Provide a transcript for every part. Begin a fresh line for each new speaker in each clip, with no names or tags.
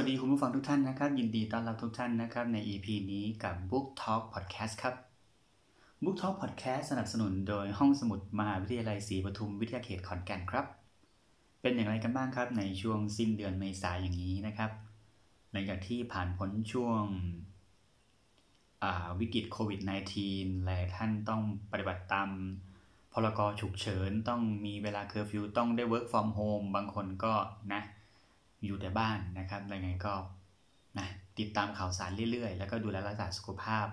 วัสดีคุณผู้ฟังทุกท่านนะครับ ยินดีต้อนรับทุกท่านนะครับ ใน EP นี้กับ Book Talk Podcast ครับ Book Talk Podcast สนับสนุนโดยห้องสมุดมหาวิทยาลัยศรีปทุมวิทยาเขตขอนแก่นครับ เป็นอย่างไรกันบ้างครับ ในช่วงสิ้นเดือนเมษายนอย่างนี้นะครับ หลังจากที่ผ่านพ้นช่วงวิกฤตโควิด -19 หลายท่านต้องปฏิบัติตามพรกฉุกเฉินต้องมีเวลาเคอร์ฟิวต้องได้ work from home บางคนก็นะ อยู่แต่บ้านนะครับยังไงก็นะติดตามข่าวสารเรื่อยๆ แล้วก็ดูแลรักษาสุขภาพ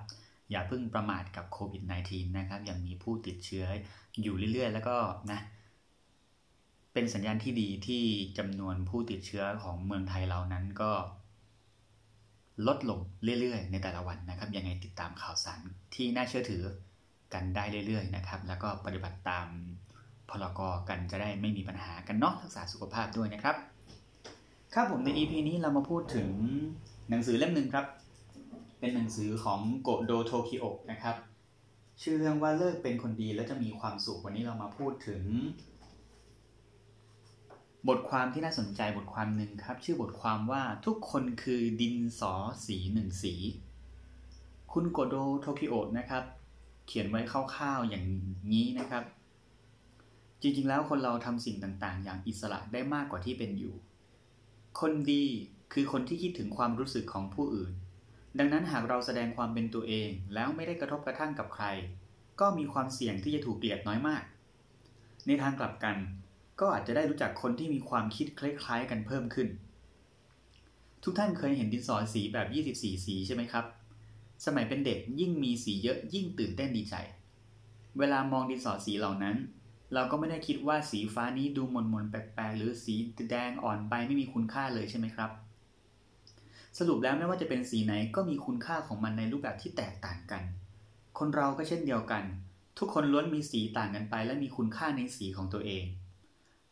อย่าเพิ่งประมาทกับโควิด -19 นะครับยังมีผู้ติดเชื้ออยู่เรื่อยๆ แล้วก็นะเป็นสัญญาณที่ดีที่จำนวนผู้ติดเชื้อของเมืองไทยเรานั้นก็ ลดลงเรื่อยๆ ในแต่ละวันนะครับ ยังไงติดตามข่าวสารที่น่าเชื่อถือกันได้เรื่อยๆนะครับ แล้วก็ปฏิบัติตามพรกกันจะได้ไม่มีปัญหากันเนาะรักษาสุขภาพด้วยนะครับ ครับผมใน EP นี้เรามาพูดถึงหนังสือเล่มหนึ่งครับ เป็นหนังสือของโกโดโทคิโอะนะครับ ชื่อเรื่องว่าเลิกเป็นคนดีแล้วจะมีความสุขวันนี้เรามาพูดถึง บทความที่น่าสนใจบทความหนึ่งครับ ชื่อบทความว่าทุกคนคือดินสอสีหนึ่งสี คุณโกโดโทคิโอะนะครับ เขียนไว้คร่าวๆอย่างนี้นะครับ จริงๆแล้วคนเราทำสิ่งต่างๆ อย่างอิสระได้มากกว่าที่เป็นอยู่ คนดีคือคนที่คิดถึงความรู้สึกของผู้อื่น ดังนั้นหากเราแสดงความเป็นตัวเองแล้วไม่ได้กระทบกระทั่งกับใคร ก็มีความเสี่ยงที่จะถูกเกลียดน้อยมาก ในทางกลับกัน ก็อาจจะได้รู้จักคนที่มีความคิดคล้ายๆกันเพิ่มขึ้น ทุกท่านเคยเห็นดินสอสีแบบ 24 สีใช่ไหมครับ สมัยเป็นเด็กยิ่งมีสีเยอะยิ่งตื่นเต้นดีใจ เวลามองดินสอสีเหล่านั้น เราก็ไม่ได้คิดว่าสีฟ้านี้ดูหม่นหม่นแปลกๆ หรือสีแดงอ่อนไปไม่มีคุณค่าเลยใช่ไหมครับ สรุปแล้วไม่ว่าจะเป็นสีไหนก็มีคุณค่าของมันในรูปแบบที่แตกต่างกัน คนเราก็เช่นเดียวกัน ทุกคนล้วนมีสีต่างกันไป และมีคุณค่าในสีของตัวเอง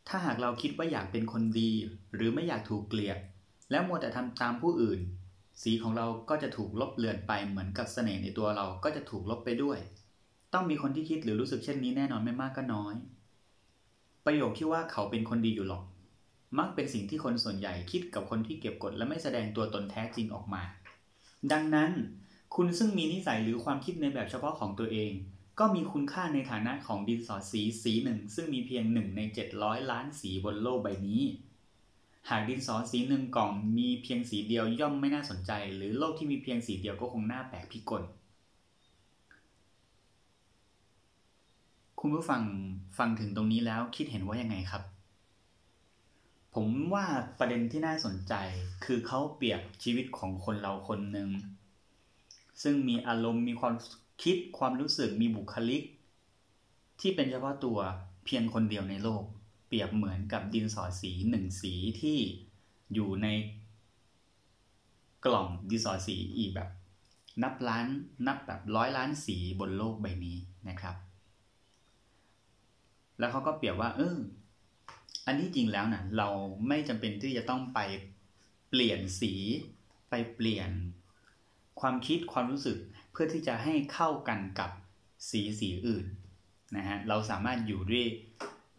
ถ้าหากเราคิดว่าอยากเป็นคนดี หรือไม่อยากถูกเกลียด แล้วมัวแต่ทำตามผู้อื่น สีของเราก็จะถูกลบเลือนไปเหมือนกับเสน่ห์ในตัวเราก็จะถูกลบไปด้วย ต้องมีคนที่คิดหรือรู้สึกเช่นนี้แน่นอนไม่มากก็น้อย ประโยคที่ว่าเขาเป็นคนดีอยู่หรอก มักเป็นสิ่งที่คนส่วนใหญ่คิดกับคนที่เก็บกดและไม่แสดงตัวตนแท้จริงออกมา ดังนั้น คุณซึ่งมีนิสัยหรือความคิดในแบบเฉพาะของตัวเอง ก็มีคุณค่าในฐานะของดินสอสีสีหนึ่ง ซึ่งมีเพียงหนึ่งใน 700 ล้านสีบนโลกใบนี้ หากดินสอสีหนึ่งกล่องมีเพียงสีเดียวย่อมไม่น่าสนใจ หรือโลกที่มีเพียงสีเดียวก็คงน่าแปลกพิกล คุณผู้ฟังฟังถึงตรงนี้แล้วคิดเห็นว่ายังไงครับ ผมว่าประเด็นที่น่าสนใจคือเขาเปรียบชีวิตของคนเราคนหนึ่งซึ่งมีอารมณ์มีความคิดความรู้สึกมีบุคลิก ที่เป็นเฉพาะตัวเพียงคนเดียวในโลก เปรียบเหมือนกับดินสอสีหนึ่งสีที่อยู่ในกล่องดินสอสีอีกแบบ นับล้านนับแบบร้อยล้านสีบนโลกใบนี้นะครับ แล้วเขาก็เปรียบว่า เอออันนี้จริงแล้วนะเราไม่จำเป็นที่จะต้องไปเปลี่ยนสี ไปเปลี่ยน ความคิดความรู้สึกเพื่อที่จะให้เข้ากันกับสีสีอื่นนะฮะเราสามารถอยู่ด้วย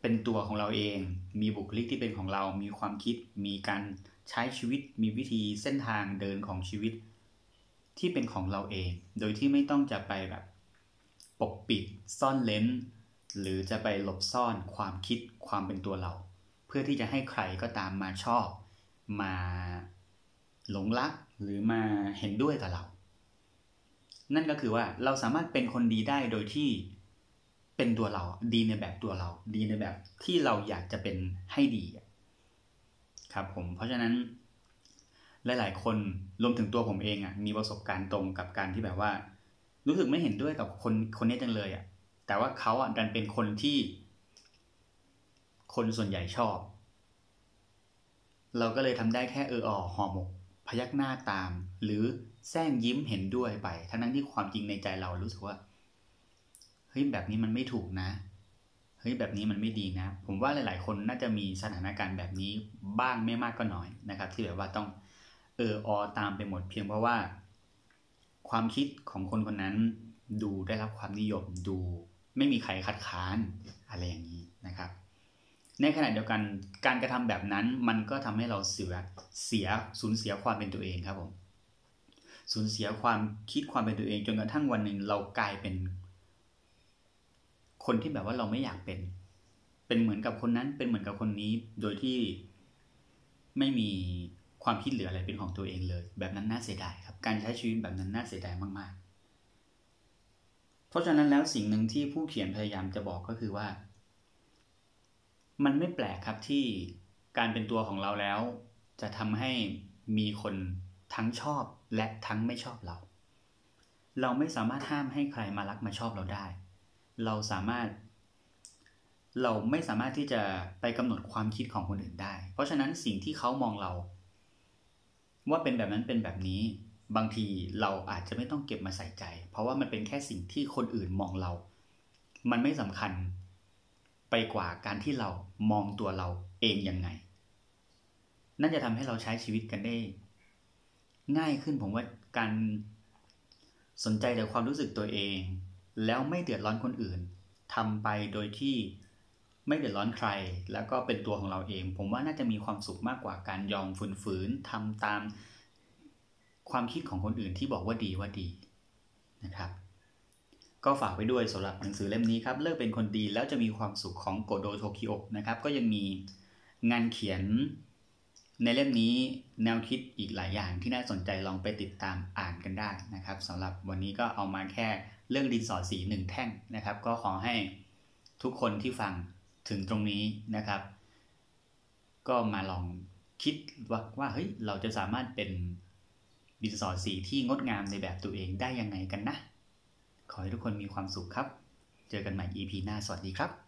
เป็นตัวของเราเอง มีบุคลิกที่เป็นของเรา มีความคิด มีการใช้ชีวิต มีวิธีเส้นทางเดินของชีวิต ที่เป็นของเราเอง โดยที่ไม่ต้องจะไปแบบ ปกปิดซ่อนเลน หรือจะไปหลบซ่อนความคิดความเป็นตัวเรา เพื่อที่จะให้ใครก็ตามมาชอบ มาหลงรักหรือมาเห็นด้วยกับเรา นั่นก็คือว่าเราสามารถเป็นคนดีได้โดยที่เป็นตัวเราดีในแบบตัวเรา ดีในแบบที่เราอยากจะเป็นให้ดีครับผมเพราะฉะนั้นหลาย ๆ คนรวมถึงตัวผมเองอะมีประสบการณ์ตรงกับการที่แบบว่า รู้สึกไม่เห็นด้วยกับคนคนนี้จังเลยอะ แต่ว่าเขาอะดันเป็นคนที่ คนส่วนใหญ่ชอบ เราก็เลยทำได้แค่เอออหอหมก พยักหน้าตาม หรือแซงยิ้มเห็นด้วยไป ทั้งนั้นที่ความจริงในใจเรารู้สึกว่าเฮ้ยแบบนี้มันไม่ถูกนะเฮ้ยแบบนี้มันไม่ดีนะ ผมว่าหลาย ๆ คนน่าจะมีสถานการณ์แบบนี้บ้างไม่มากก็น้อยนะครับ ที่แบบว่าต้องเอออตามไปหมดเพียงเพราะว่า ความคิดของคนคนนั้นดูได้รับความนิยมดู ไม่มีใครคัดค้านอะไรอย่างนี้นะครับ ในขณะเดียวกันการกระทำแบบนั้นมันก็ทำให้เราเสียเสียสูญเสียความเป็นตัวเองครับผมสูญเสียความคิดความเป็นตัวเอง จนกระทั่งวันหนึ่งเรากลายเป็น คนที่แบบว่าเราไม่อยากเป็น เป็นเหมือนกับคนนั้นเป็นเหมือนกับคนนี้โดยที่ไม่มีความคิดเหลืออะไรเป็นของตัวเองเลย แบบนั้นน่าเสียดายครับ การใช้ชีวิตแบบนั้นน่าเสียดายมากๆ เพราะฉะนั้นแล้วสิ่งหนึ่งที่ผู้เขียนพยายามจะบอกก็คือว่า มันไม่แปลกครับที่การเป็นตัวของเราแล้ว จะทำให้มีคนทั้งชอบและทั้งไม่ชอบเรา เราไม่สามารถห้ามให้ใครมารักมาชอบเราได้ เราสามารถ เราไม่สามารถที่จะไปกำหนดความคิดของคนอื่นได้ เพราะฉะนั้นสิ่งที่เขามองเรา ว่าเป็นแบบนั้นเป็นแบบนี้ บางทีเราอาจจะไม่ต้องเก็บมาใส่ใจ เพราะว่ามันเป็นแค่สิ่งที่คนอื่นมองเรา มันไม่สำคัญไปกว่าการที่เรามองตัวเราเองยังไง นั่นจะทำให้เราใช้ชีวิตกันได้ ง่ายขึ้นผมว่าการสนใจแต่ความรู้สึกตัวเอง แล้วไม่เดือดร้อนคนอื่นทำไปโดยที่ไม่เดือดร้อนใคร แล้วก็เป็นตัวของเราเอง ผมว่าน่าจะมีความสุขมากกว่าการยอมฝืนๆทำตาม ความคิดของคนอื่นที่บอกว่าดีว่าดีนะครับ ก็ฝากไปด้วยสำหรับหนังสือเล่มนี้ครับ เลิกเป็นคนดีแล้วจะมีความสุขของโกโดโทคิโอนะครับ ก็ยังมีงานเขียนในเล่มนี้แนวคิดอีกหลายอย่างที่น่าสนใจลองไปติดตามอ่านกันได้นะครับสำหรับวันนี้ก็เอามาแค่เรื่องดินสอสีหนึ่งแท่งนะครับ ก็ขอให้ทุกคนที่ฟังถึงตรงนี้นะครับ ก็มาลองคิดว่าว่าเฮ้ยเราจะสามารถเป็น ดินสอสีที่งดงามในแบบตัวเองได้ยังไงกันนะ ขอให้ทุกคนมีความสุขครับ เจอกันใหม่ EP หน้า สวัสดีครับ